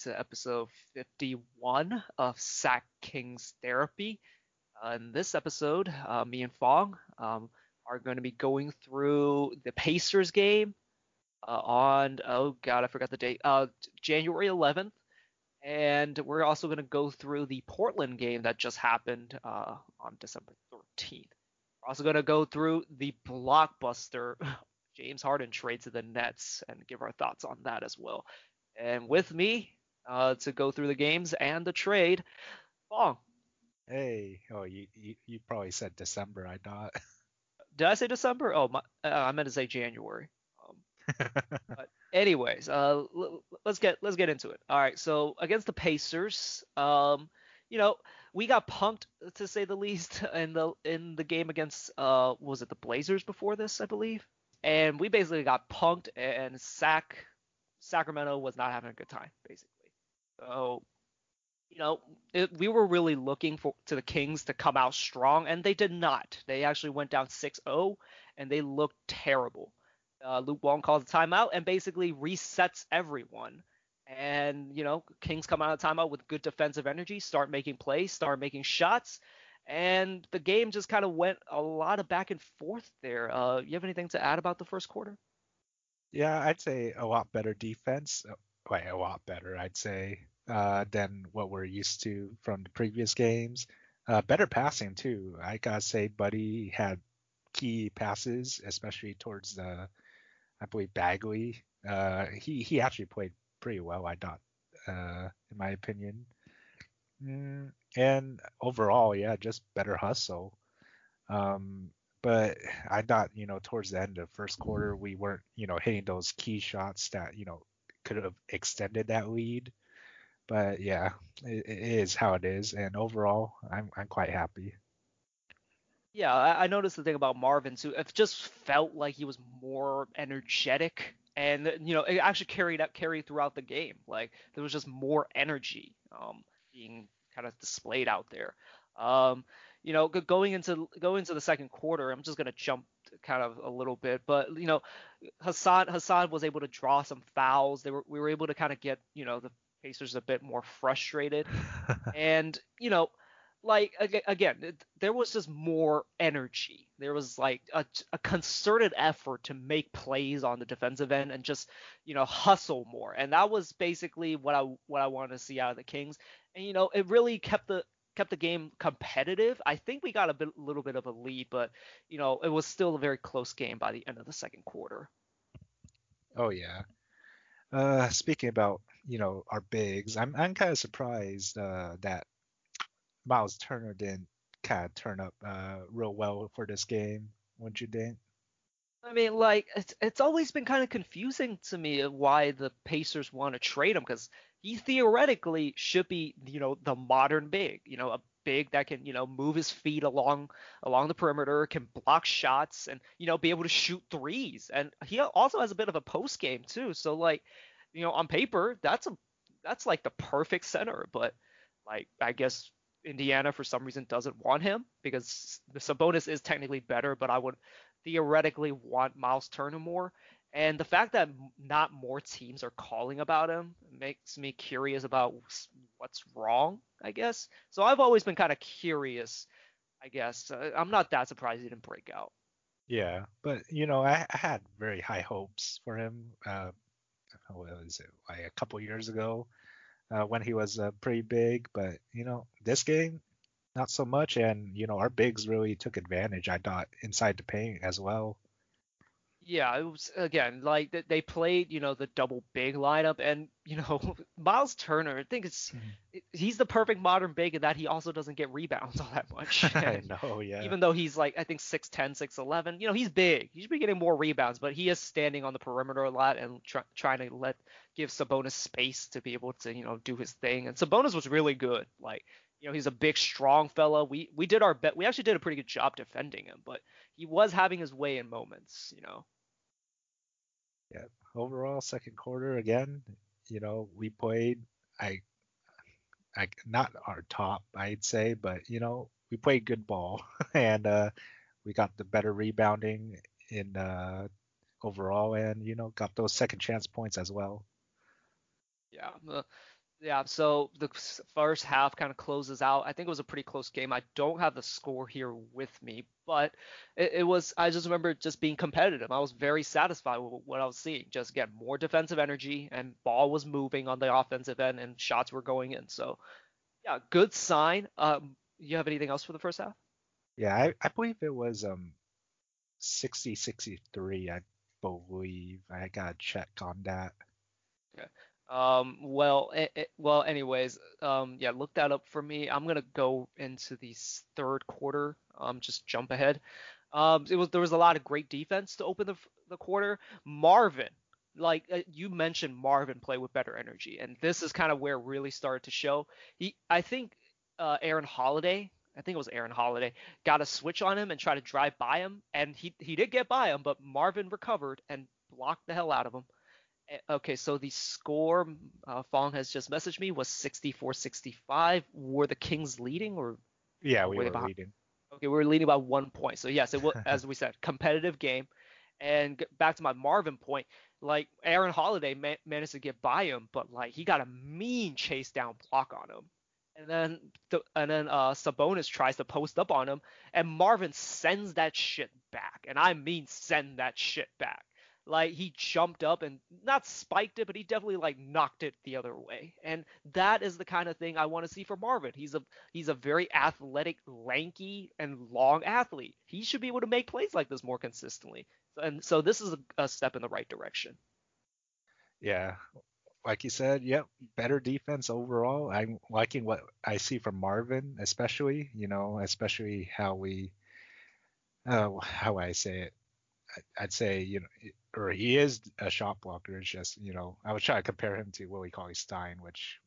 to episode 51 of Sac Kings Therapy. Uh, in this episode, uh, me and Fong um, are going to be going through the Pacers game uh, on, oh god, I forgot the date, uh, January 11th. And we're also going to go through the Portland game that just happened uh, on December 13th. We're also going to go through the blockbuster James Harden trade to the Nets and give our thoughts on that as well. And with me uh, to go through the games and the trade, Fong. Hey, oh, you, you, you probably said December, I thought. Did I say December? Oh, my, uh, I meant to say January. Um, but anyways, uh, l- let's get let's get into it. All right, so against the Pacers, um, you know, we got punked to say the least in the in the game against uh, was it the Blazers before this, I believe, and we basically got punked and Sac Sacramento was not having a good time basically. So you know, it, we were really looking for to the Kings to come out strong, and they did not. They actually went down 6-0, and they looked terrible. Uh, Luke Walton calls a timeout and basically resets everyone. And you know, Kings come out of timeout with good defensive energy, start making plays, start making shots, and the game just kind of went a lot of back and forth there. Uh, you have anything to add about the first quarter? Yeah, I'd say a lot better defense. Wait, a lot better, I'd say uh, than what we're used to from the previous games. Uh, better passing too. I gotta say, Buddy had key passes, especially towards the, I believe Bagley. Uh, he he actually played pretty well, I thought, uh, in my opinion. Mm, and overall, yeah, just better hustle. Um, but I thought, you know, towards the end of first quarter, we weren't, you know, hitting those key shots that, you know, could have extended that lead. But yeah, it, it is how it is, and overall, I'm I'm quite happy. Yeah, I, I noticed the thing about Marvin too. It just felt like he was more energetic, and you know, it actually carried out carried throughout the game. Like there was just more energy um, being kind of displayed out there. Um, you know, going into going into the second quarter, I'm just gonna jump kind of a little bit, but you know, Hassan Hassan was able to draw some fouls. They were we were able to kind of get you know the Pacers a bit more frustrated. and, you know, like again, there was just more energy. There was like a, a, concerted effort to make plays on the defensive end and just you know hustle more. And that was basically what I what I wanted to see out of the Kings. And you know, it really kept the kept the game competitive. I think we got a bit, little bit of a lead, but you know, it was still a very close game by the end of the second quarter. Oh yeah. Uh, speaking about you know our bigs, I'm I'm kind of surprised uh, that Miles Turner didn't kind of turn up uh, real well for this game. Wouldn't you think? I mean, like it's it's always been kind of confusing to me why the Pacers want to trade him because he theoretically should be, you know, the modern big, you know, a big that can, you know, move his feet along along the perimeter, can block shots, and you know, be able to shoot threes. And he also has a bit of a post game too. So like, you know, on paper, that's a that's like the perfect center. But like, I guess Indiana for some reason doesn't want him because Sabonis is technically better, but I would theoretically want Miles Turner more. And the fact that not more teams are calling about him makes me curious about what's wrong, I guess. So I've always been kind of curious, I guess. Uh, I'm not that surprised he didn't break out. Yeah, but you know, I, I had very high hopes for him. Uh, what was it, like a couple years ago, uh, when he was uh, pretty big. But you know, this game, not so much. And you know, our bigs really took advantage. I thought inside the paint as well. Yeah, it was again like they played, you know, the double big lineup, and you know, Miles Turner. I think it's mm-hmm. he's the perfect modern big in that he also doesn't get rebounds all that much. I know, yeah. Even though he's like I think 6'10", 6'11", you know, he's big. He should be getting more rebounds, but he is standing on the perimeter a lot and try, trying to let give Sabonis space to be able to you know do his thing. And Sabonis was really good. Like you know, he's a big, strong fella. We we did our bet. We actually did a pretty good job defending him, but he was having his way in moments. You know. Yeah. Overall, second quarter again, you know, we played. I, I not our top, I'd say, but you know, we played good ball, and uh, we got the better rebounding in uh, overall, and you know, got those second chance points as well. Yeah. Yeah, so the first half kind of closes out. I think it was a pretty close game. I don't have the score here with me, but it, it, was. I just remember just being competitive. I was very satisfied with what I was seeing. Just get more defensive energy, and ball was moving on the offensive end, and shots were going in. So, yeah, good sign. Um, you have anything else for the first half? Yeah, I, I believe it was um 60 63. I believe I got to check on that. Okay. Um, well, it, it, well, anyways, um, yeah, look that up for me. I'm gonna go into the third quarter. Um, just jump ahead. Um, it was there was a lot of great defense to open the the quarter. Marvin, like uh, you mentioned, Marvin play with better energy, and this is kind of where really started to show. He, I think, uh, Aaron Holiday. I think it was Aaron Holiday, got a switch on him and tried to drive by him, and he he did get by him, but Marvin recovered and blocked the hell out of him. Eh, okay, so the score uh, Fong has just messaged me was 64-65. Were the Kings leading or? Yeah, we were, were leading. Okay, we were leading by one point. So yes, it was as we said, competitive game. And back to my Marvin point, like Aaron Holiday ma- managed to get by him, but like he got a mean chase down block on him. And then the, and then uh, Sabonis tries to post up on him, and Marvin sends that shit back, and I mean send that shit back. Like he jumped up and not spiked it, but he definitely like knocked it the other way. And that is the kind of thing I want to see from Marvin. He's a he's a very athletic, lanky, and long athlete. He should be able to make plays like this more consistently. And so this is a, a step in the right direction. Yeah, like you said, yep, better defense overall. I'm liking what I see from Marvin, especially, you know, especially how we, uh, how I say it. I'd say, you know, or he is a shot blocker. It's just, you know, I was trying to compare him to Willie Cauley Stein, which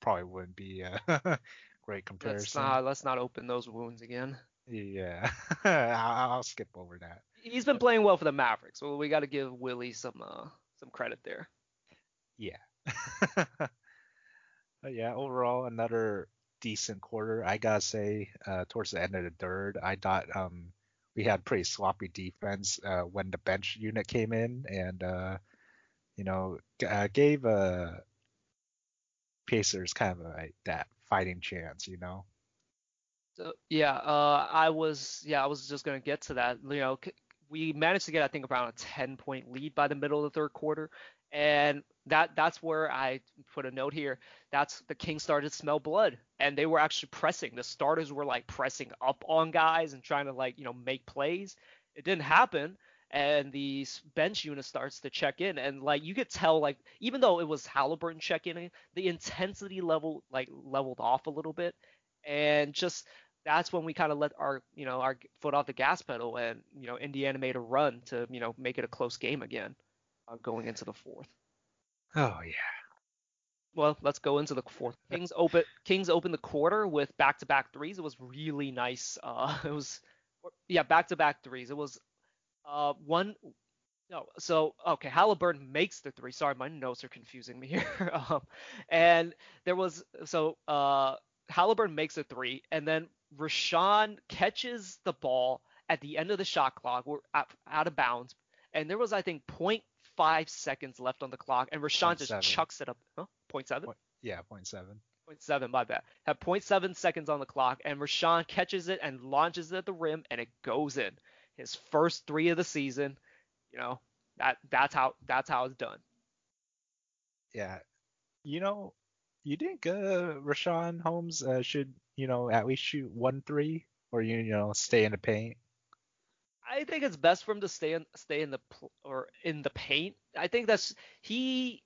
probably wouldn't be a great comparison. Let's not, let's not open those wounds again. Yeah, I'll, I'll, skip over that. He's been playing well for the Mavericks, so we got to give Willie some uh, some credit there. Yeah. yeah, overall another decent quarter. I gotta say, uh, towards the end of the third, I thought um, we had pretty sloppy defense uh, when the bench unit came in, and uh, you know uh, gave uh, Pacers kind of a, that fighting chance, you know. So yeah, uh, I was yeah I was just gonna get to that. You know, we managed to get I think around a 10 point lead by the middle of the third quarter, and that that's where I put a note here. That's the Kings started to smell blood, and they were actually pressing. The starters were like pressing up on guys and trying to like you know make plays. It didn't happen, and the bench unit starts to check in, and like you could tell like even though it was Halliburton checking in, the intensity level like leveled off a little bit, and just that's when we kind of let our you know our foot off the gas pedal, and you know Indiana made a run to you know make it a close game again uh, going into the fourth. Oh yeah. Well, let's go into the fourth. Kings open Kings open the quarter with back-to-back threes. It was really nice. Uh, it was yeah, back-to-back threes. It was uh one no, so okay, Halliburton makes the three. Sorry, my notes are confusing me here. um, and there was so uh Halliburton makes a three, and then Richaun catches the ball at the end of the shot clock. We're out, out of bounds, and there was I think point five seconds left on the clock, and Richaun just chucks it up. Huh? Point seven? Point, yeah, point seven. Point seven, my bad. Have point seven seconds on the clock, and Richaun catches it and launches it at the rim, and it goes in. His first three of the season. You know that that's how that's how it's done. Yeah, you know, you think uh, Richaun Holmes uh, should you know at least shoot one three, or you you know stay in the paint? I think it's best for him to stay in stay in the or in the paint. I think that's he.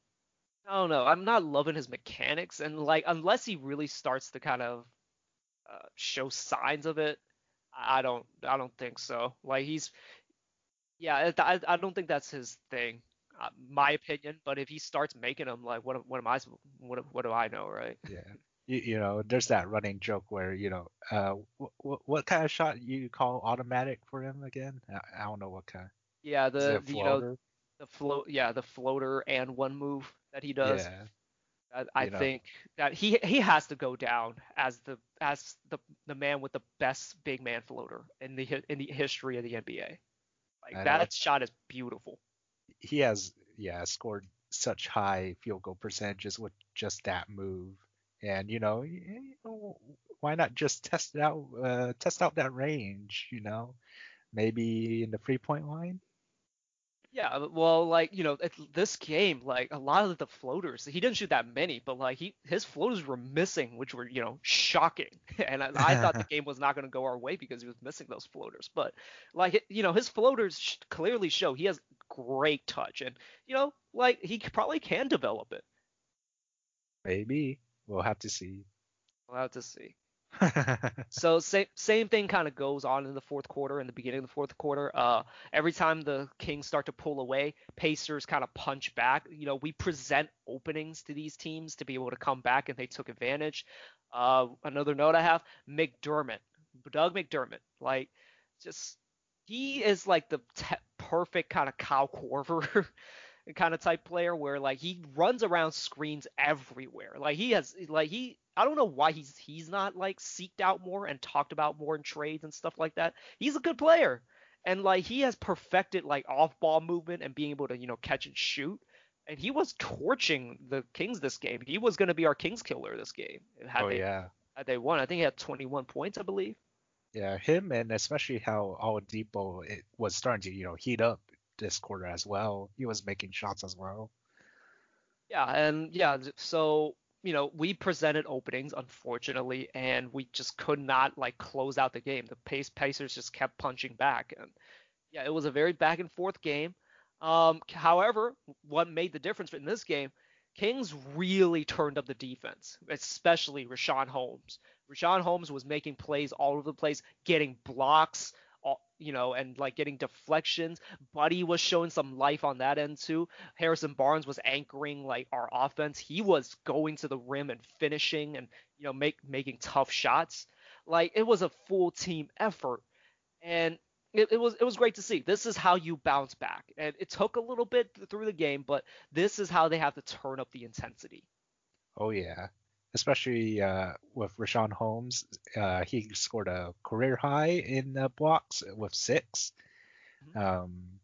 I don't know. I'm not loving his mechanics, and like unless he really starts to kind of uh, show signs of it, I don't. I don't think so. Like he's, yeah, I, I don't think that's his thing. Uh, my opinion, but if he starts making them, like, what, what am I? What, what do I know, right? Yeah you, you know, there's that running joke where you know, uh, w- what kind of shot you call automatic for him again? I, I don't know what kind. Yeah, the, you know the float. Yeah, the floater and one move that he does. Yeah. I, I think know. that he he has to go down as the as the the man with the best big man floater in the in the history of the NBA. Like that shot is beautiful. He has yeah scored such high field goal percentages with just that move. And you know, you know why not just test it out, uh, test out that range? You know, maybe in the three point line. Yeah, well, like you know, this game, like a lot of the floaters, he didn't shoot that many, but like he his floaters were missing, which were you know shocking. And I, I thought the game was not going to go our way because he was missing those floaters. But like you know, his floaters clearly show he has great touch, and you know, like he probably can develop it. Maybe we'll have to see. We'll have to see. so same same thing kind of goes on in the fourth quarter in the beginning of the fourth quarter. Uh, every time the Kings start to pull away, Pacers kind of punch back. You know, we present openings to these teams to be able to come back, and they took advantage. Uh, another note I have: McDermott, Doug McDermott, like just he is like the te- perfect kind of Kyle Korver kind of type player where like he runs around screens everywhere. Like he has like he I don't know why he's he's not like seeked out more and talked about more in trades and stuff like that. He's a good player. And like he has perfected like off ball movement and being able to, you know, catch and shoot. And he was torching the Kings this game. He was going to be our Kings killer this game. Had oh they, yeah. Had they won, I think he had 21 points, I believe. Yeah, him and especially how Oladipo it was starting to you know heat up this quarter as well. He was making shots as well. Yeah, and yeah, so you know, we presented openings, unfortunately, and we just could not like close out the game. The pace Pacers just kept punching back, and yeah, it was a very back and forth game. Um, however, what made the difference in this game, Kings really turned up the defense, especially Richaun Holmes. Richaun Holmes was making plays all over the place, getting blocks, you know, and like getting deflections. Buddy was showing some life on that end too. Harrison Barnes was anchoring like our offense. He was going to the rim and finishing and you know make making tough shots. Like it was a full team effort, and it, it was it was great to see. This is how you bounce back, and it took a little bit through the game, but this is how they have to turn up the intensity. Oh yeah, especially uh, with Richaun Holmes. Uh, he scored a career high in uh, blocks with 6 mm-hmm. um,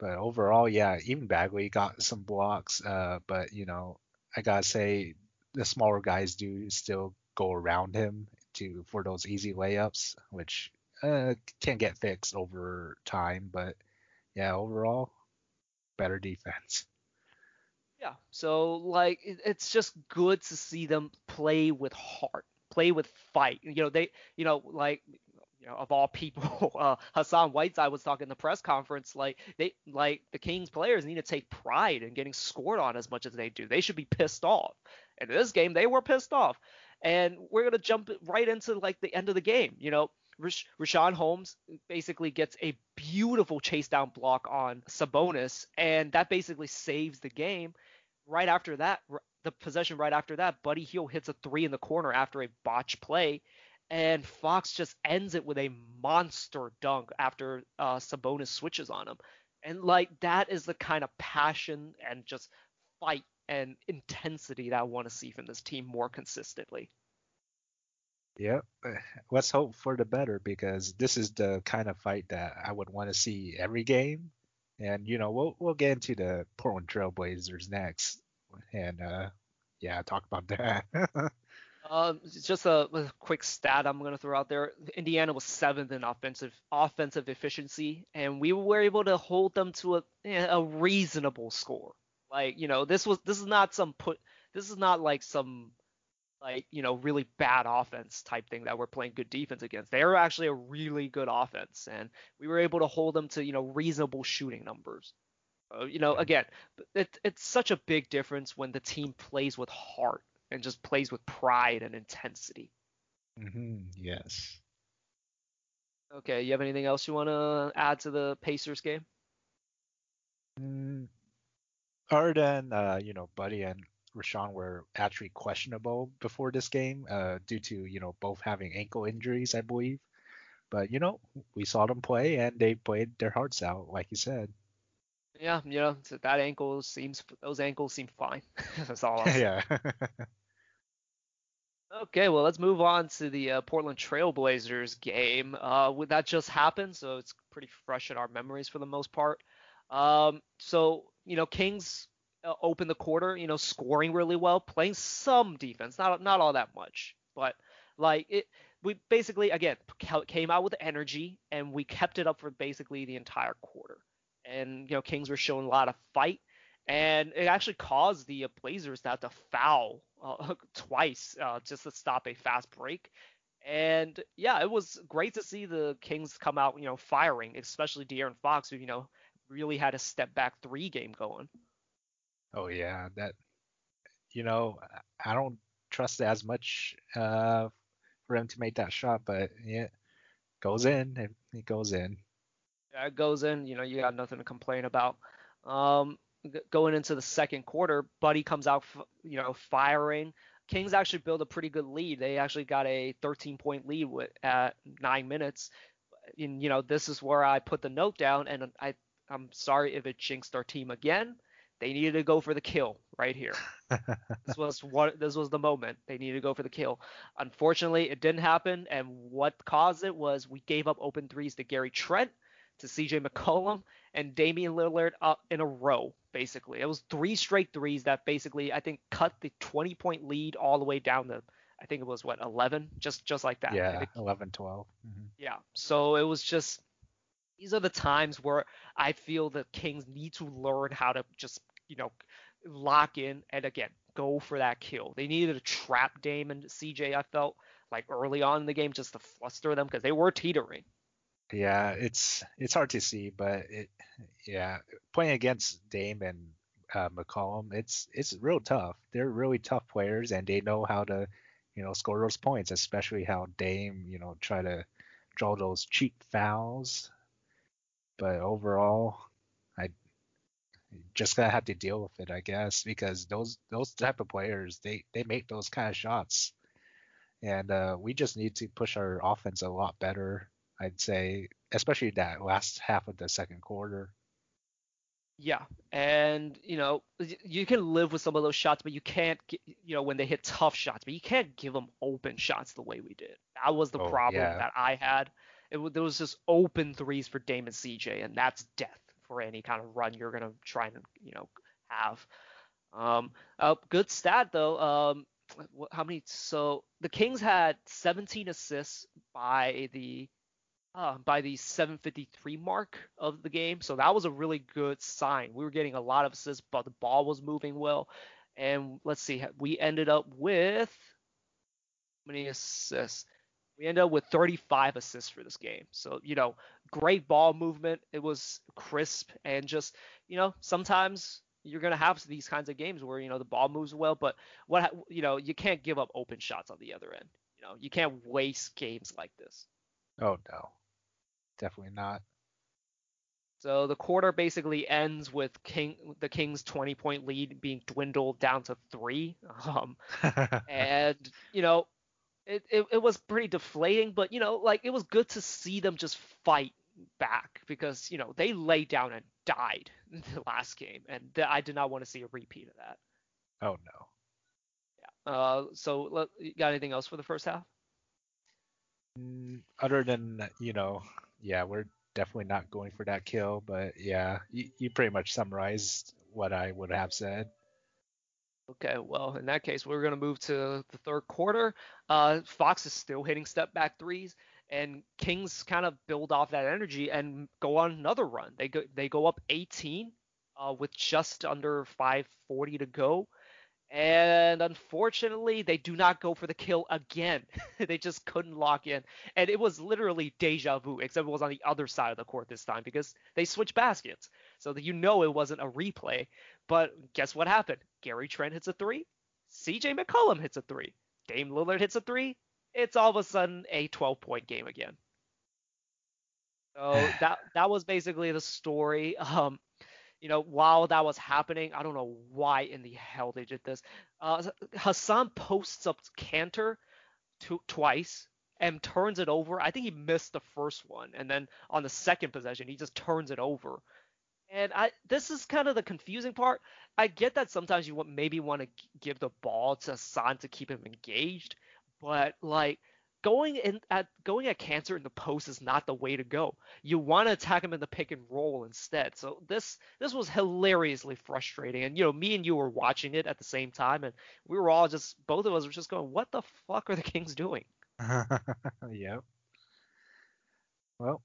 but overall, yeah, even Bagley got some blocks. Uh, but you know, I gotta say, the smaller guys do still go around him to for those easy layups, which uh, can get fixed over time. But yeah, overall, better defense. Yeah. So like it, it's just good to see them play with heart, play with fight. You know, they you know, like you know, of all people, uh, Hassan Whiteside was talking in the press conference like they like the Kings players need to take pride in getting scored on as much as they do. They should be pissed off. And in this game, they were pissed off. And we're gonna jump right into like the end of the game. You know, Rash- Richaun Holmes basically gets a beautiful chase down block on Sabonis, and that basically saves the game right after that, the possession right after that, Buddy Hield hits a three in the corner after a botch play, and Fox just ends it with a monster dunk after uh, Sabonis switches on him. And like that is the kind of passion and just fight and intensity that I want to see from this team more consistently. Yep. Let's hope for the better because this is the kind of fight that I would want to see every game. And you know, we'll we'll get into the Portland Trailblazers next, and uh, yeah, talk about that. um, just a, a, quick stat I'm to throw out there. Indiana was seventh in offensive offensive efficiency, and we were able to hold them to a a reasonable score. Like you know, this was this is not some put. This is not like some like you know really bad offense type thing that we're playing good defense against. They are actually a really good offense, and we were able to hold them to you know reasonable shooting numbers. Uh, you know, again, it, it's such a big difference when the team plays with heart and just plays with pride and intensity. Mm-hmm. Yes. Okay, you have anything else you want to add to the Pacers game? Mm, than uh, you know, Buddy and Richaun were actually questionable before this game uh, due to you know both having ankle injuries, I believe. But you know, we saw them play and they played their hearts out, like you said. Yeah, you know, so that ankle seems those ankles seem fine. That's all. Yeah. okay, well let's move on to the uh, Portland Trailblazers game. Uh, that just happened, so it's pretty fresh in our memories for the most part. Um, so you know, Kings open the quarter, you know, scoring really well, playing some defense, not not all that much, but like it. We basically again came out with energy and we kept it up for basically the entire quarter. And you know, Kings were showing a lot of fight, and it actually caused the Blazers to have to foul uh, twice uh, just to stop a fast break. And yeah, it was great to see the Kings come out, you know, firing, especially De'Aaron Fox, who you know really had a step back three game going. Oh yeah, that you know I don't trust as much uh, for him to make that shot, but yeah, goes in. It, it goes in. Yeah, it goes in. You know, you got nothing to complain about. Um, going into the second quarter, Buddy comes out, you know, firing. Kings actually build a pretty good lead. They actually got a 13 point lead with, at nine minutes. And you know, this is where I put the note down, and I I'm sorry if it jinxed our team again. They needed to go for the kill right here. this was what this was the moment they needed to go for the kill. Unfortunately, it didn't happen, and what caused it was we gave up open threes to Gary Trent, to CJ McCollum, and Damian Lillard up in a row. Basically, it was three straight threes that basically I think cut the 20 point lead all the way down to I think it was what 11, just just like that. Yeah, 11, 12. Mm-hmm. Yeah, so it was just these are the times where I feel the Kings need to learn how to just, you know, lock in and again go for that kill. They needed to trap Dame and CJ. I felt like early on in the game just to fluster them because they were teetering. Yeah, it's it's hard to see, but it yeah playing against Dame and uh, McCollum, it's it's real tough. They're really tough players and they know how to you know score those points, especially how Dame you know try to draw those cheap fouls but overall, I just gonna have to deal with it, I guess, because those those type of players they they make those kind of shots, and uh, we just need to push our offense a lot better. I'd say, especially that last half of the second quarter. Yeah, and you know you can live with some of those shots, but you can't, get, you know, when they hit tough shots, but you can't give them open shots the way we did. That was the oh, problem yeah. that I had. It, there was just open threes for Damon CJ, and that's death for any kind of run you're gonna try and you know have. Um, uh, good stat though. Um, how many? So the Kings had 17 assists by the uh, by the 753 mark of the game, so that was a really good sign. We were getting a lot of assists, but the ball was moving well. And let's see, we ended up with how many assists? We ended up with 35 assists for this game. So, you know, great ball movement. It was crisp and just, you know, sometimes you're going to have these kinds of games where, you know, the ball moves well, but what, you know, you can't give up open shots on the other end. You know, you can't waste games like this. Oh, no. Definitely not. So the quarter basically ends with King the Kings 20 point lead being dwindled down to three. Um, and you know it, it, it was pretty deflating, but you know, like it was good to see them just fight back because you know they laid down and died in the last game, and th- I did not want to see a repeat of that. Oh no. Yeah. Uh, so you got anything else for the first half? Mm, other than you know, yeah, we're definitely not going for that kill, but yeah, you, you pretty much summarized what I would have said. Okay, well, in that case, we're going to move to the third quarter. Uh, Fox is still hitting step back threes, and Kings kind of build off that energy and go on another run. They go they go up 18 uh, with just under 5:40 to go, and unfortunately, they do not go for the kill again. they just couldn't lock in, and it was literally deja vu, except it was on the other side of the court this time because they switched baskets, so that you know it wasn't a replay. But guess what happened? Gary Trent hits a three. CJ McCollum hits a three. Dame Lillard hits a three. It's all of a sudden a 12 point game again. So that that was basically the story. Um, you know, while that was happening, I don't know why in the hell they did this. Uh, Hassan posts up Kanter to, twice and turns it over. I think he missed the first one, and then on the second possession, he just turns it over. And I this is kind of the confusing part. I get that sometimes you maybe want to give the ball to Hassan to keep him engaged, but like going in at going at Kanter in the post is not the way to go. You want to attack him in the pick and roll instead. So this this was hilariously frustrating. And you know, me and you were watching it at the same time, and we were all just both of us were just going, "What the fuck are the Kings doing?" yep. Well,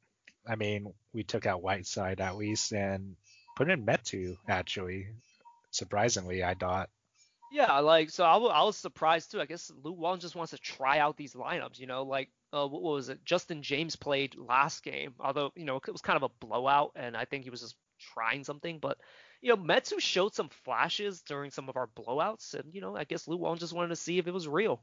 I mean, we took out Whiteside at least and put in Metu actually. Surprisingly, I thought. Yeah, like so I, w- I was surprised too. I guess Luke Walton just wants to try out these lineups. You know, like uh, what was it? Justin James played last game, although you know it was kind of a blowout, and I think he was just trying something. But you know, Metu showed some flashes during some of our blowouts, and you know, I guess Luke Walton just wanted to see if it was real.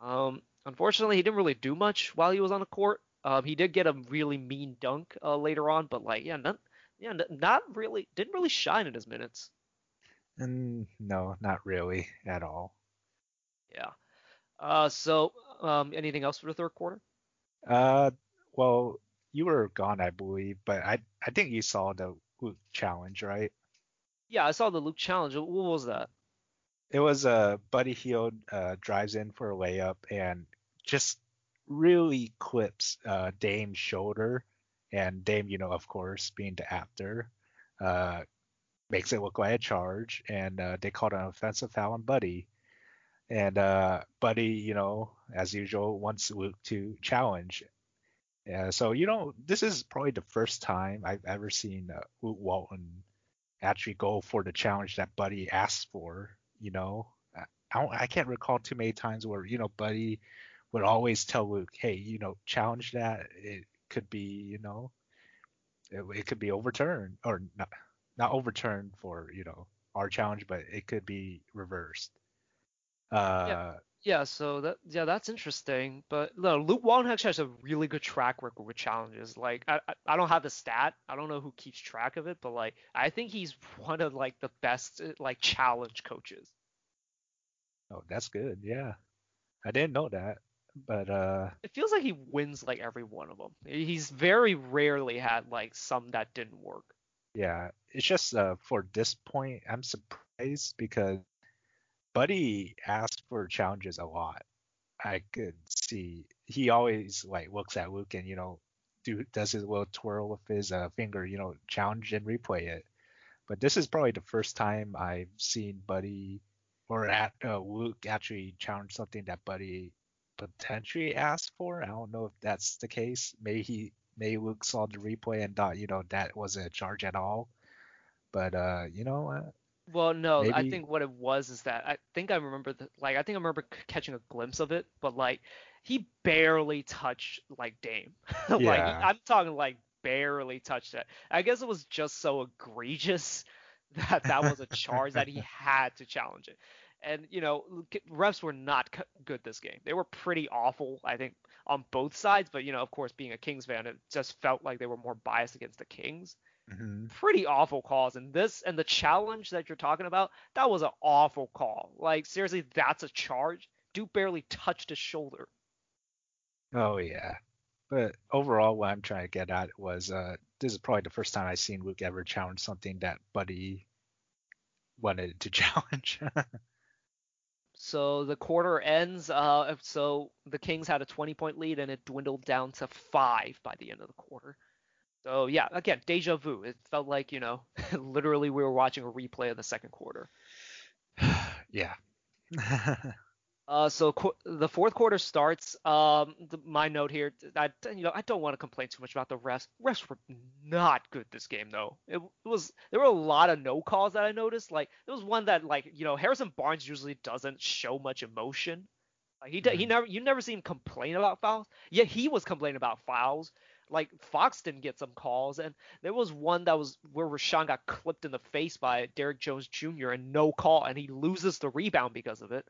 Um, unfortunately, he didn't really do much while he was on the court. Um, he did get a really mean dunk uh, later on, but like, yeah, not, yeah, not really, didn't really shine in his minutes. And no, not really at all. Yeah. Uh, so, um, anything else for the third quarter? Uh, well, you were gone, I believe, but I I think you saw the Luke challenge, right? Yeah, I saw the Luke challenge. What was that? It was a uh, Buddy Hield uh, drives in for a layup and just really clips uh, Dame's shoulder, and Dame, you know, of course, being the actor, uh, makes it look like a charge, and uh, they called an offensive foul on Buddy. And uh, Buddy, you know, as usual, wants Luke to challenge. Yeah, so you know, this is probably the first time I've ever seen uh, Luke Walton actually go for the challenge that Buddy asked for. You know, I, I can't recall too many times where you know Buddy would always tell Luke, hey, you know, challenge that. It could be, you know, it, it could be overturned or not, not overturned for, you know, our challenge, but it could be reversed. Uh, yeah. Yeah, so that yeah, that's interesting. But no, Luke Walton actually has a really good track record with challenges. Like I, I don't have the stat, I don't know who keeps track of it, but like I think he's one of like the best like challenge coaches. Oh, that's good. Yeah, I didn't know that but uh it feels like he wins like every one of them he's very rarely had like some that didn't work. Yeah it's just uh for this point i'm surprised because buddy asked for challenges a lot. I could see he always like looks at luke and you know do does his little twirl with his uh, finger you know challenge and replay it. But this is probably the first time i've seen buddy or at uh, luke actually challenge something that buddy potentially asked for. I don't know if that's the case. Maybe he may Luke saw the replay and thought, you know, that wasn't a charge at all. But uh, you know, uh, well, no, maybe... I think what it was is that I think I remember the like I think I remember catching a glimpse of it, but like he barely touched like Dame. like yeah. I'm talking like barely touched it. I guess it was just so egregious that that was a charge that he had to challenge it. And you know, refs were not good this game. They were pretty awful, I think, on both sides. But you know, of course, being a Kings fan, it just felt like they were more biased against the Kings. Mm-hmm. Pretty awful calls. And this and the challenge that you're talking about, that was an awful call. Like seriously, that's a charge. Duke barely touched his shoulder. Oh yeah. But overall, what I'm trying to get at was uh, this is probably the first time I've seen Luke ever challenge something that Buddy wanted to challenge. So the quarter ends. Uh, so the Kings had a 20 point lead and it dwindled down to five by the end of the quarter. So yeah, again, deja vu. It felt like you know, literally we were watching a replay of the second quarter. yeah. Uh, so qu- the fourth quarter starts. Um, the, my note here, I you know I don't want to complain too much about the refs. Refs were not good this game though. It, it, was there were a lot of no calls that I noticed. Like there was one that like you know Harrison Barnes usually doesn't show much emotion. Like he mm-hmm. he never you never see him complain about fouls. Yeah, he was complaining about fouls. Like Fox didn't get some calls, and there was one that was where Richaun got clipped in the face by Derrick Jones Jr. and no call, and he loses the rebound because of it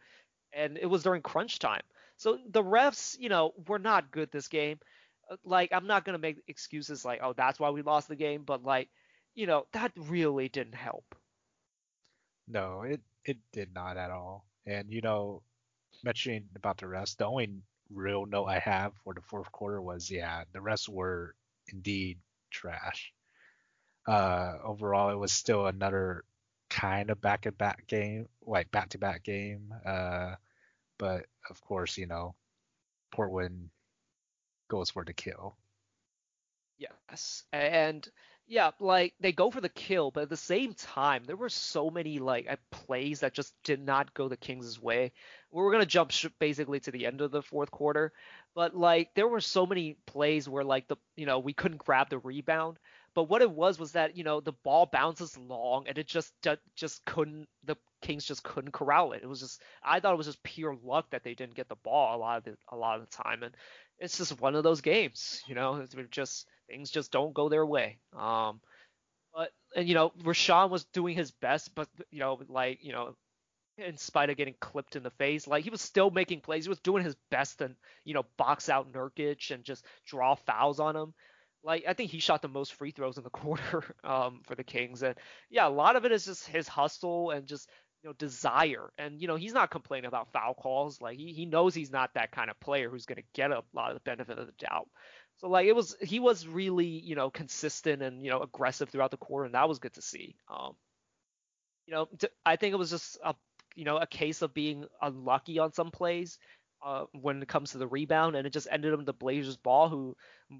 and it was during crunch time. So the refs, you know, were not good this game. Uh, like I'm not gonna make excuses like, oh, that's why we lost the game, but like, you know, that really didn't help. No, it it did not at all. And you know, mentioning about the rest, the only real note I have for the fourth quarter was yeah, the rest were indeed trash. Uh, overall, it was still another kind of back to back game, like back to back game. Uh, but of course, you know, Portland goes for the kill. Yes. And yeah, like they go for the kill, but at the same time, there were so many like uh, plays that just did not go the Kings' way. We were gonna jump basically to the end of the fourth quarter, but like there were so many plays where like the you know we couldn't grab the rebound. But what it was was that you know the ball bounces long and it just just couldn't the Kings just couldn't corral it. It was just I thought it was just pure luck that they didn't get the ball a lot of the a lot of the time, and it's just one of those games, you know. It's just things just don't go their way. Um, but and you know Richaun was doing his best, but you know like you know in spite of getting clipped in the face, like he was still making plays. He was doing his best and you know box out Nurkic and just draw fouls on him. Like I think he shot the most free throws in the quarter um, for the Kings, and yeah, a lot of it is just his hustle and just you know desire. And you know he's not complaining about foul calls. Like he he knows he's not that kind of player who's going to get a lot of the benefit of the doubt. So like it was he was really you know consistent and you know aggressive throughout the quarter, and that was good to see. Um, you know I think it was just a you know a case of being unlucky on some plays. Uh, when it comes to the rebound, and it just ended up the Blazers' ball, who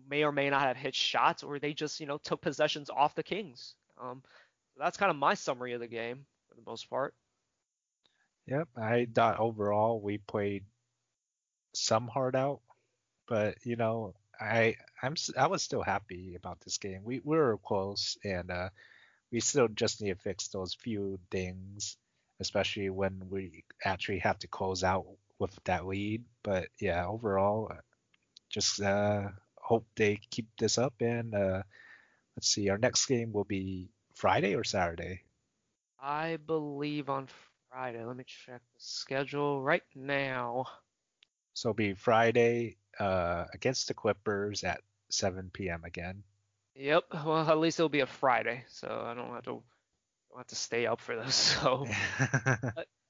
may or may not have hit shots, or they just you know took possessions off the Kings. Um, that's kind of my summary of the game for the most part. Yep, I thought overall we played some hard out, but you know I I'm I was still happy about this game. We, we were close, and uh, we still just need to fix those few things, especially when we actually have to close out with that lead. But yeah, overall, uh, just uh, hope they keep this up. And uh, let's see, our next game will be Friday or Saturday. I believe on Friday. Let me check the schedule right now. So it'll be Friday uh, against the Clippers at 7 p.m. again. Yep. Well, at least it'll be a Friday, so I don't have to don't have to stay up for this. So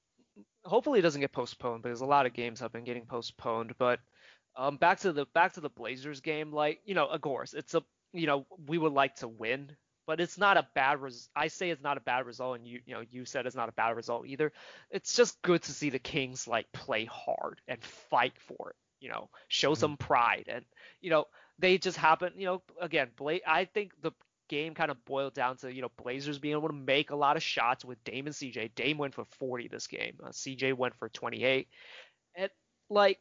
hopefully it doesn't get postponed because a lot of games have been getting postponed. But um, back to the back to the Blazers game, like you know, of course, it's a you know we would like to win, but it's not a bad res- I say it's not a bad result, and you you know you said it's not a bad result either. It's just good to see the Kings like play hard and fight for it you know, show mm-hmm. some pride. And, you know, they just happen, you know, again, Bla- I think the game kind of boiled down to, you know, Blazers being able to make a lot of shots with Dame and CJ. Dame went for 40 this game. Uh, CJ went for 28. And, like,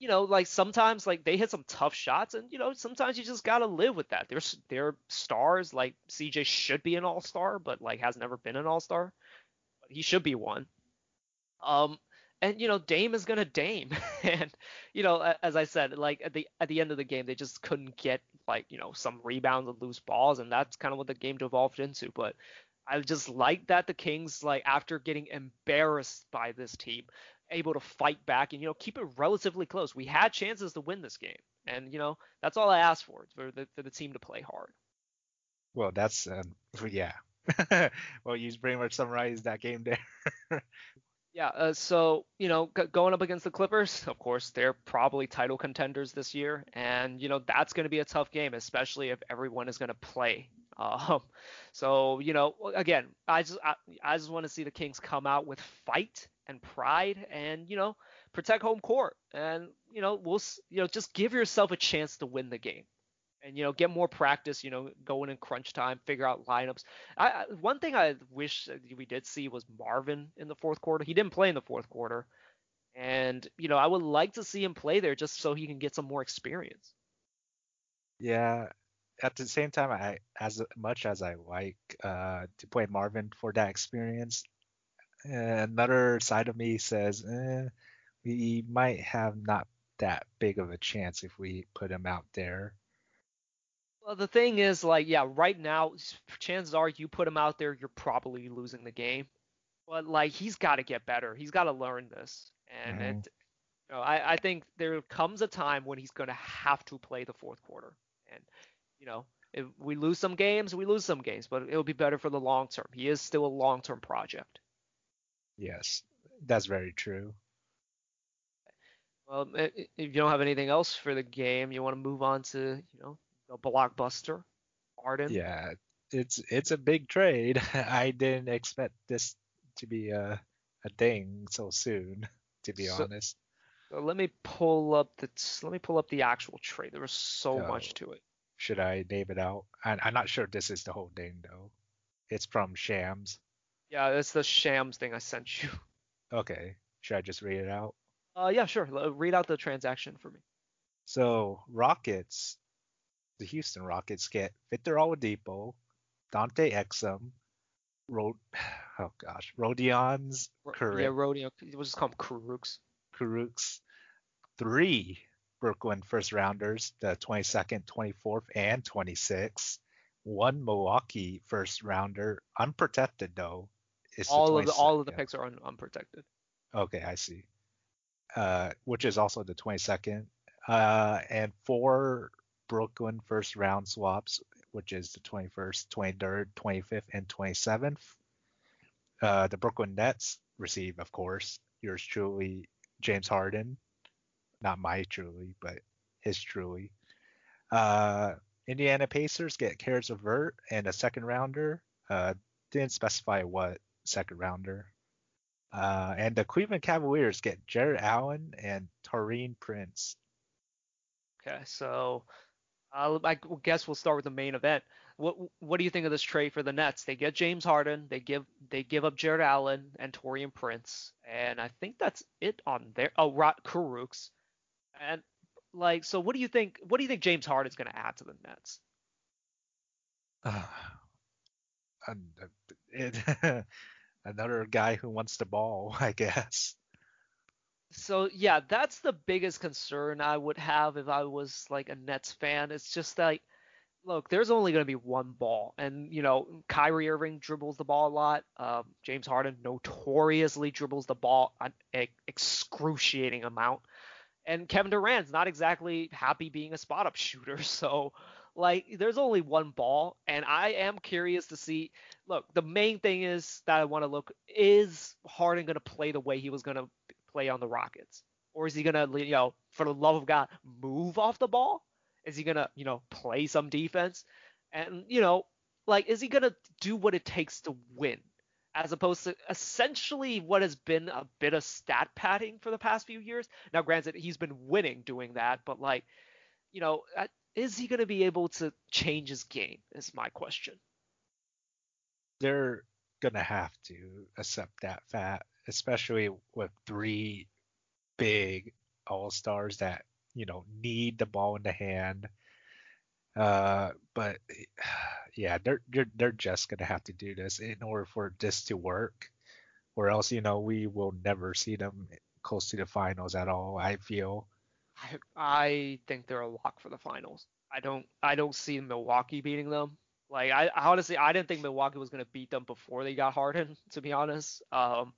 you know, like sometimes like they hit some tough shots, and you know sometimes you just gotta live with that. There's they're stars like CJ should be an all star, but like has never been an all star. He should be one. Um, and you know Dame is gonna Dame, and you know as I said, like at the at the end of the game they just couldn't get like you know some rebounds and loose balls, and that's kind of what the game devolved into. But I just like that the Kings like after getting embarrassed by this team, able to fight back and you know keep it relatively close. We had chances to win this game, and you know that's all I asked for for the for the team to play hard. Well, that's um, yeah. well, you pretty much summarized that game there. Yeah, uh, so you know, g- going up against the Clippers, of course, they're probably title contenders this year, and you know that's going to be a tough game, especially if everyone is going to play. Um, so you know, again, I just I, I just want to see the Kings come out with fight and pride, and you know, protect home court, and you know, we'll you know just give yourself a chance to win the game and you know get more practice you know going in crunch time figure out lineups. I, one thing i wish we did see was marvin in the fourth quarter. He didn't play in the fourth quarter. And you know i would like to see him play there just so he can get some more experience. Yeah. At the same time i as much as i like uh, to play marvin for that experience another side of me says eh, we might have not that big of a chance if we put him out there well, the thing is, like, yeah, right now, chances are you put him out there, you're probably losing the game. But like, he's got to get better. He's got to learn this, and mm-hmm. it, you know, I, I think there comes a time when he's going to have to play the fourth quarter, and you know, if we lose some games, we lose some games, but it'll be better for the long term. He is still a long term project. Yes, that's very true. Well, if you don't have anything else for the game, you want to move on to, you know, a blockbuster. Harden. Yeah, it's it's a big trade. I didn't expect this to be a a thing so soon, to be so, honest. So let me pull up the let me pull up the actual trade. There was so Oh. much to it. Should I name it out? I, I'm not sure this is the whole thing though. It's from Shams. Yeah, it's the shams thing I sent you. Okay. Should I just read it out? Uh, yeah, sure. Read out the transaction for me. So Rockets, the Houston Rockets get Victor Oladipo, Dante Exum, Ro- oh gosh, Rodions Ro- Correct. Yeah, Rodeo. We'll just call him Kurucs. Kurucs, three Brooklyn first rounders, the 22nd, 24th, and 26th. One Milwaukee first rounder, unprotected though. All of the all of the picks are un- unprotected. Okay, I see. Uh, which is also the 22nd. Uh, and four Brooklyn first round swaps, which is the 21st, 23rd, 25th, and 27th. Uh, the Brooklyn Nets receive, of course, yours truly, James Harden. Not my truly, but his truly. Uh, Indiana Pacers get Caris LeVert and a second rounder. Uh, didn't specify what second rounder. Uh, and the Cleveland Cavaliers get Jarrett Allen and Taurean Prince. Okay, so I'll, I guess we'll start with the main event. What what do you think of this trade for the Nets? They get James Harden, they give they give up Jarrett Allen and Taurean Prince, and I think that's it on there. Oh, Rot Kurucs, and like, so what do you think? What do you think James Harden's going to add to the Nets? Uh, it- another guy who wants the ball, I guess. So yeah, that's the biggest concern I would have if I was like a Nets fan. It's just like, look, there's only going to be one ball, and you know, Kyrie Irving dribbles the ball a lot. Um, James Harden notoriously dribbles the ball an excruciating amount, and Kevin Durant's not exactly happy being a spot up shooter. So, like, there's only one ball, and I am curious to see. Look, the main thing is that I want to look is Harden going to play the way he was going to play on the Rockets? Or is he gonna, you know, for the love of God, move off the ball? Is he gonna, you know, play some defense? And you know, like, is he gonna do what it takes to win, as opposed to essentially what has been a bit of stat padding for the past few years? Now, granted, he's been winning doing that, but like, you know, uh, is he gonna be able to change his game? Is my question. They're gonna have to accept that fact, especially with three big all stars that you know need the ball in the hand. Uh, but yeah, they're they're just gonna have to do this in order for this to work, or else you know we will never see them close to the finals at all. I feel. I, I think they're a lock for the finals. I don't I don't see Milwaukee beating them. Like I, I honestly I didn't think Milwaukee was gonna beat them before they got Harden, to be honest. Um,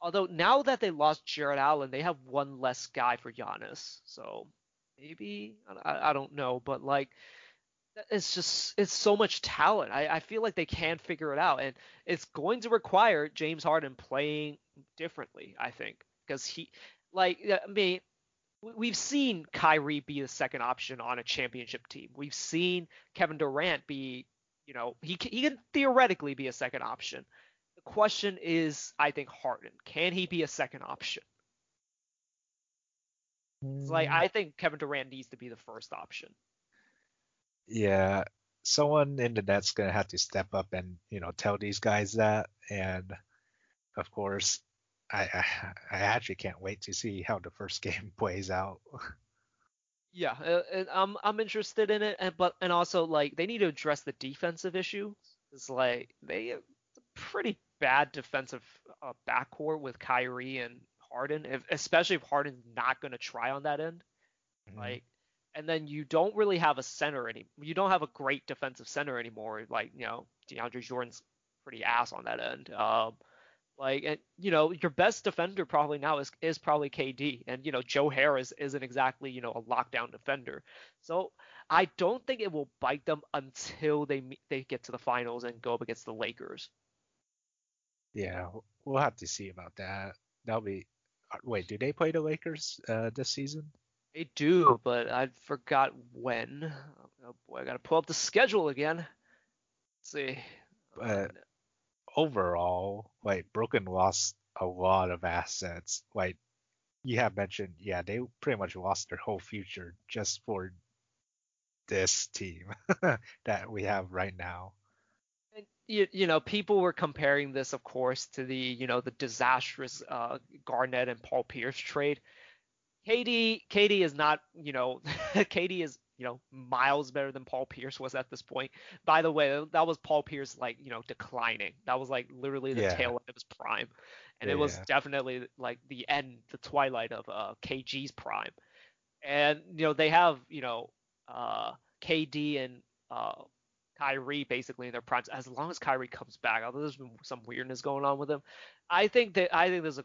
although now that they lost Jarrett Allen, they have one less guy for Giannis. So maybe I, I don't know, but like it's just it's so much talent. I, I feel like they can figure it out, and it's going to require James Harden playing differently. I think because he like I mean we- we've seen Kyrie be the second option on a championship team. We've seen Kevin Durant be, you know, he he can theoretically be a second option. Question is, I think Harden, can he be a second option? It's like mm. I think Kevin Durant needs to be the first option. Yeah, someone in the net's gonna have to step up and you know tell these guys that, and of course, I I, I actually can't wait to see how the first game plays out. Yeah, and I'm I'm interested in it, and but and also like they need to address the defensive issue. It's like they pretty bad defensive uh, backcourt with Kyrie and Harden, if, especially if Harden's not going to try on that end. Mhm. Like, and then you don't really have a center any. You don't have a great defensive center anymore. Like, you know, DeAndre Jordan's pretty ass on that end. Um, like, and you know, your best defender probably now is is probably KD, and you know, Joe Harris isn't exactly you know a lockdown defender. So I don't think it will bite them until they they get to the finals and go up against the Lakers. Yeah, we'll have to see about that. That'll be. uh, Wait, do they play the Lakers uh, this season? They do, but I forgot when. Oh boy, I gotta pull up the schedule again. Let's see. But overall, like Brooklyn lost a lot of assets. Like you have mentioned, yeah, they pretty much lost their whole future just for this team that we have right now. You, you know, people were comparing this, of course, to the you know the disastrous uh, Garnett and Paul Pierce trade. KD, KD is not, you know, KD is you know, miles better than Paul Pierce was at this point. By the way, that was Paul Pierce like, you know, declining. That was like literally the yeah. tail end of his prime. And yeah, it was definitely like the end, the twilight of uh, KG's prime. And, you know, they have, you know, uh, KD and uh, Kyrie basically in their primes. As long as Kyrie comes back, although there's been some weirdness going on with him, I think that I think there's a,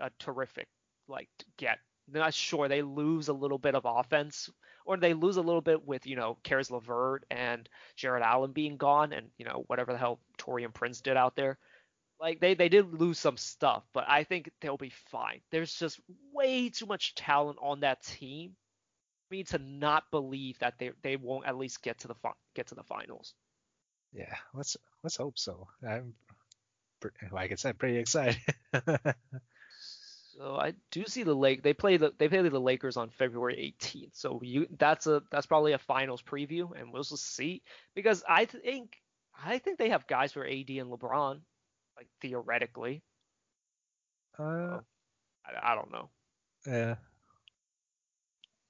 a terrific like get. They're not sure they lose a little bit of offense or they lose a little bit with you know Caris LeVert and Jarrett Allen being gone, and you know whatever the hell Taurean Prince did out there. Like they they did lose some stuff, but I think they'll be fine. There's just way too much talent on that team me to not believe that they they won't at least get to the fi- get to the finals. Yeah, let's let's hope so. I'm like I said, pretty excited. So I do see the Lake. They play the they play the Lakers on February 18th. So you that's a that's probably a finals preview, and we'll just see because I think I think they have guys for AD and LeBron, like theoretically. Uh, I, I don't know. Yeah.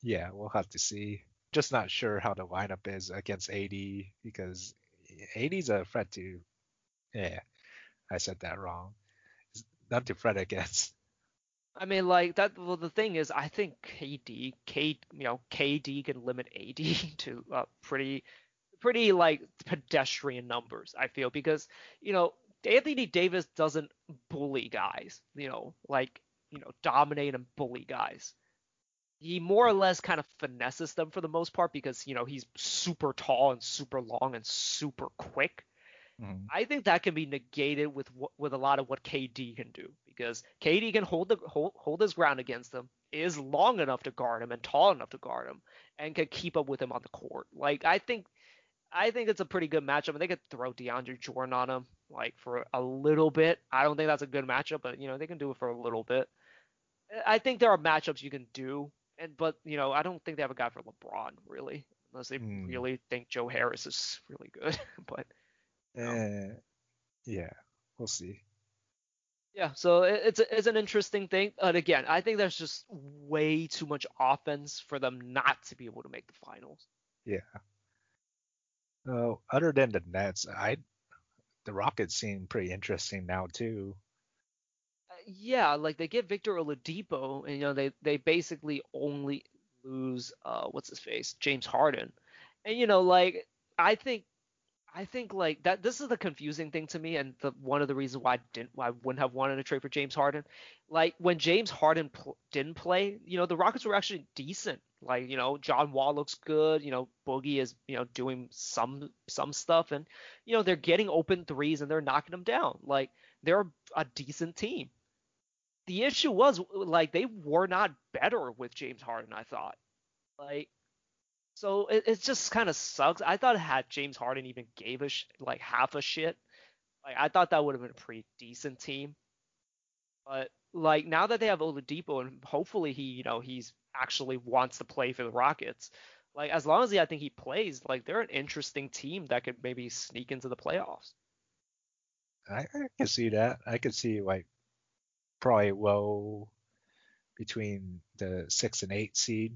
Yeah, we'll have to see. Just not sure how the lineup is against AD because AD's a threat to. Yeah, I said that wrong. Not to fret against. I mean, like that. Well, the thing is, I think KD, K, you know, KD can limit AD to uh, pretty, pretty like pedestrian numbers. I feel because you know Anthony Davis doesn't bully guys. You know, like you know, dominate and bully guys. He more or less kind of finesses them for the most part because you know he's super tall and super long and super quick. Mm-hmm. I think that can be negated with with a lot of what KD can do because KD can hold the hold, hold his ground against him, is long enough to guard him and tall enough to guard him, and can keep up with him on the court. Like I think I think it's a pretty good matchup. And they could throw DeAndre Jordan on him like for a little bit. I don't think that's a good matchup, but you know they can do it for a little bit. I think there are matchups you can do, and but you know I don't think they have a guy for LeBron really, unless they mm. really think Joe Harris is really good. but uh, yeah, we'll see. Yeah, so it's a, it's an interesting thing, but again, I think there's just way too much offense for them not to be able to make the finals. Yeah. Uh, other than the Nets, I the Rockets seem pretty interesting now too. Yeah, like they get Victor Oladipo, and you know they they basically only lose uh what's his face James Harden, and you know like I think I think like that. This is the confusing thing to me, and the one of the reasons why I didn't, why I wouldn't have wanted to trade for James Harden. Like when James Harden pl- didn't play, you know, the Rockets were actually decent. Like you know, John Wall looks good. You know, Boogie is you know doing some some stuff, and you know they're getting open threes and they're knocking them down. Like they're a decent team. The issue was like they were not better with James Harden. I thought. Like so it, it just kind of sucks. I thought had James Harden even gave a sh- like half a shit, like I thought that would have been a pretty decent team. But like now that they have Oladipo and hopefully he, you know, he's actually wants to play for the Rockets. Like as long as he, I think he plays, like they're an interesting team that could maybe sneak into the playoffs. I, I can see that. I can see like probably well between the six and eight seed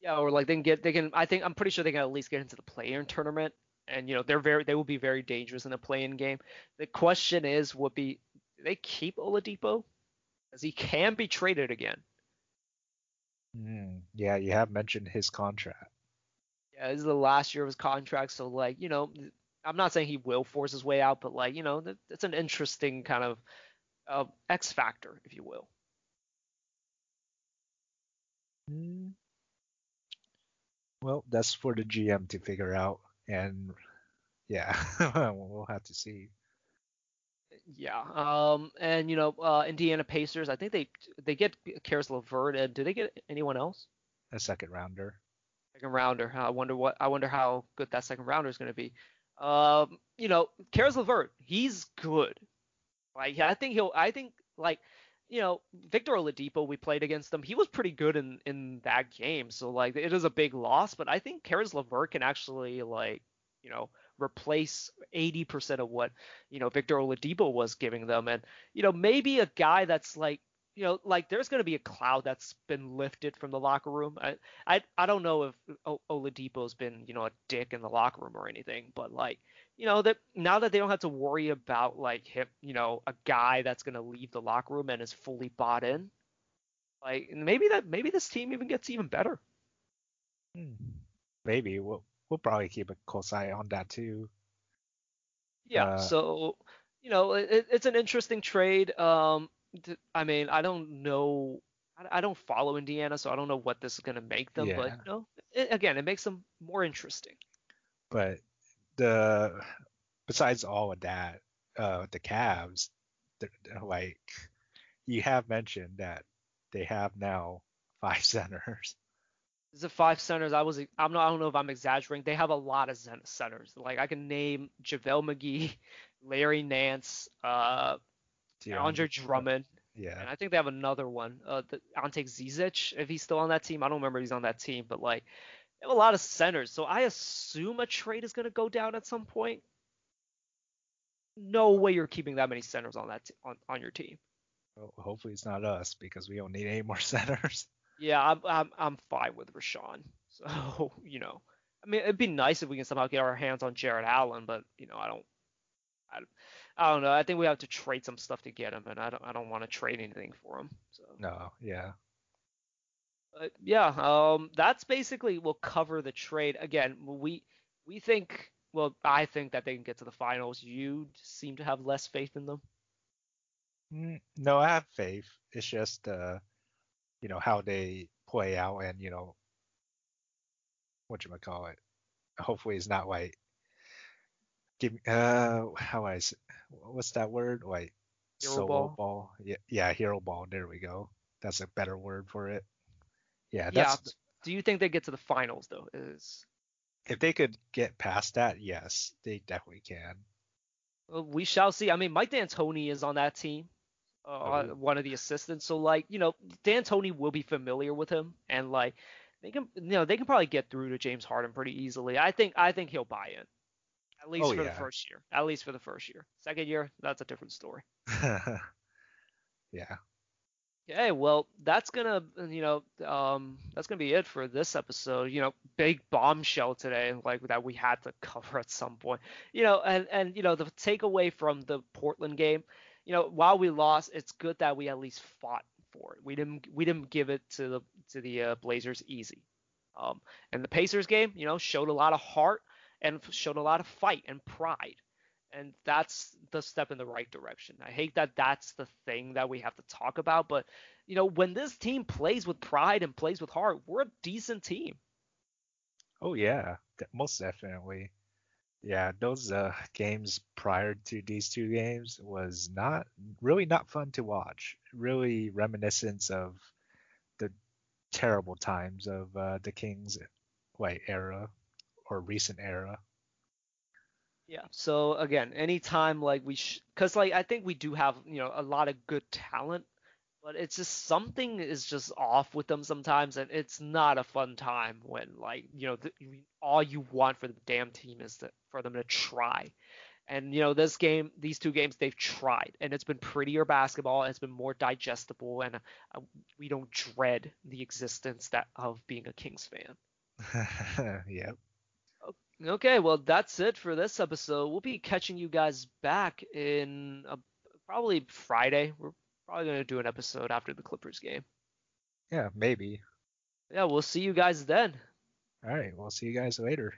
yeah, or like they can get they can I think I'm pretty sure they can at least get into the play-in tournament, and you know they're very they will be very dangerous in the play-in game. The question is, would be they keep Oladipo? Because he can be traded again. Mm, yeah, you have mentioned his contract. Yeah, this is the last year of his contract, so like you know, I'm not saying he will force his way out, but like you know, it's an interesting kind of uh, X factor, if you will. Mm, well, that's for the GM to figure out, and yeah, we'll have to see. Yeah, um, and you know, uh, Indiana Pacers. I think they they get Caris LeVert, and do they get anyone else? A second rounder. Second rounder. I wonder what. I wonder how good that second rounder is going to be. Um, you know, Caris LeVert, he's good. Like I think he'll. I think like you know, Victor Oladipo, we played against him. He was pretty good in in that game. So like, it is a big loss, but I think Caris LeVert can actually like, you know, replace 80% of what you know Victor Oladipo was giving them, and you know, maybe a guy that's like you know, like there's going to be a cloud that's been lifted from the locker room. I, I, I don't know if o- Oladipo's been, you know, a dick in the locker room or anything, but like, you know, that now that they don't have to worry about like him, you know, a guy that's going to leave the locker room and is fully bought in, like maybe that maybe this team even gets even better. Hmm. Maybe we'll we'll probably keep a close eye on that too. Yeah. Uh, so, you know, it, it's an interesting trade. Um, I mean, I don't know. I don't follow Indiana, so I don't know what this is going to make them. Yeah. But you know, it, again, it makes them more interesting. But the besides all of that, uh, the Cavs, they're- they're like you have mentioned that they have now five centers. Is it five centers? I was. I'm not. I don't know if I'm exaggerating. They have a lot of centers. Like I can name JaVale McGee, Larry Nance, uh, Andre Drummond, Yeah. and I think they have another one, uh, the, Ante Zizic, if he's still on that team. I don't remember if he's on that team, but like they have a lot of centers. So I assume a trade is going to go down at some point. No way you're keeping that many centers on that t- on, on your team. Well, hopefully it's not us because we don't need any more centers. Yeah, I'm I'm I'm fine with Richaun. So you know, I mean, it'd be nice if we can somehow get our hands on Jarrett Allen, but you know, I don't. I, I don't know. I think we have to trade some stuff to get him, and I don't. I don't want to trade anything for him. So. No, yeah. But yeah, um, that's basically will cover the trade. Again, we we think. Well, I think that they can get to the finals. You seem to have less faith in them. Mm, No, I have faith. It's just uh, you know, how they play out and, you know, what you call it. Hopefully it's not like give me uh how I what's that word? Like Hero solo ball? Yeah, yeah, hero ball. There we go. That's a better word for it. Yeah, Yeah. that's Do you think they get to the finals though? Is if they could get past that, yes, they definitely can. well, we shall see. I mean, Mike D'Antoni is on that team, uh, Oh. one of the assistants. So like, you know, D'Antoni will be familiar with him, and like, they can, you know, they can probably get through to James Harden pretty easily. I think, I think he'll buy in, at least Oh, for yeah. the first year. At least for the first year. Second year, that's a different story. yeah. Okay, well, that's gonna, you know, um, that's gonna be it for this episode. You know, big bombshell today, like that we had to cover at some point. You know, and and you know, the takeaway from the Portland game, you know, while we lost, it's good that we at least fought for it. We didn't we didn't give it to the to the uh, Blazers easy. Um, and the Pacers game, you know, showed a lot of heart and showed a lot of fight and pride. And that's the step in the right direction. I hate that that's the thing that we have to talk about, but you know, when this team plays with pride and plays with heart, we're a decent team. Oh yeah, most definitely. Yeah, those uh, games prior to these two games was not really not fun to watch. Really reminiscent of the terrible times of uh, the Kings like era or recent era. Yeah. So again, anytime like we, sh- cause like I think we do have you know a lot of good talent, but it's just something is just off with them sometimes, and it's not a fun time when like you know the, all you want for the damn team is to, for them to try. And you know this game, these two games, they've tried, and it's been prettier basketball. It's been more digestible, and uh, we don't dread the existence that of being a Kings fan. yep. Okay, well, that's it for this episode. We'll be catching you guys back in a, probably Friday. We're probably going to do an episode after the Clippers game. Yeah, maybe. Yeah, we'll see you guys then. All right, we'll see you guys later.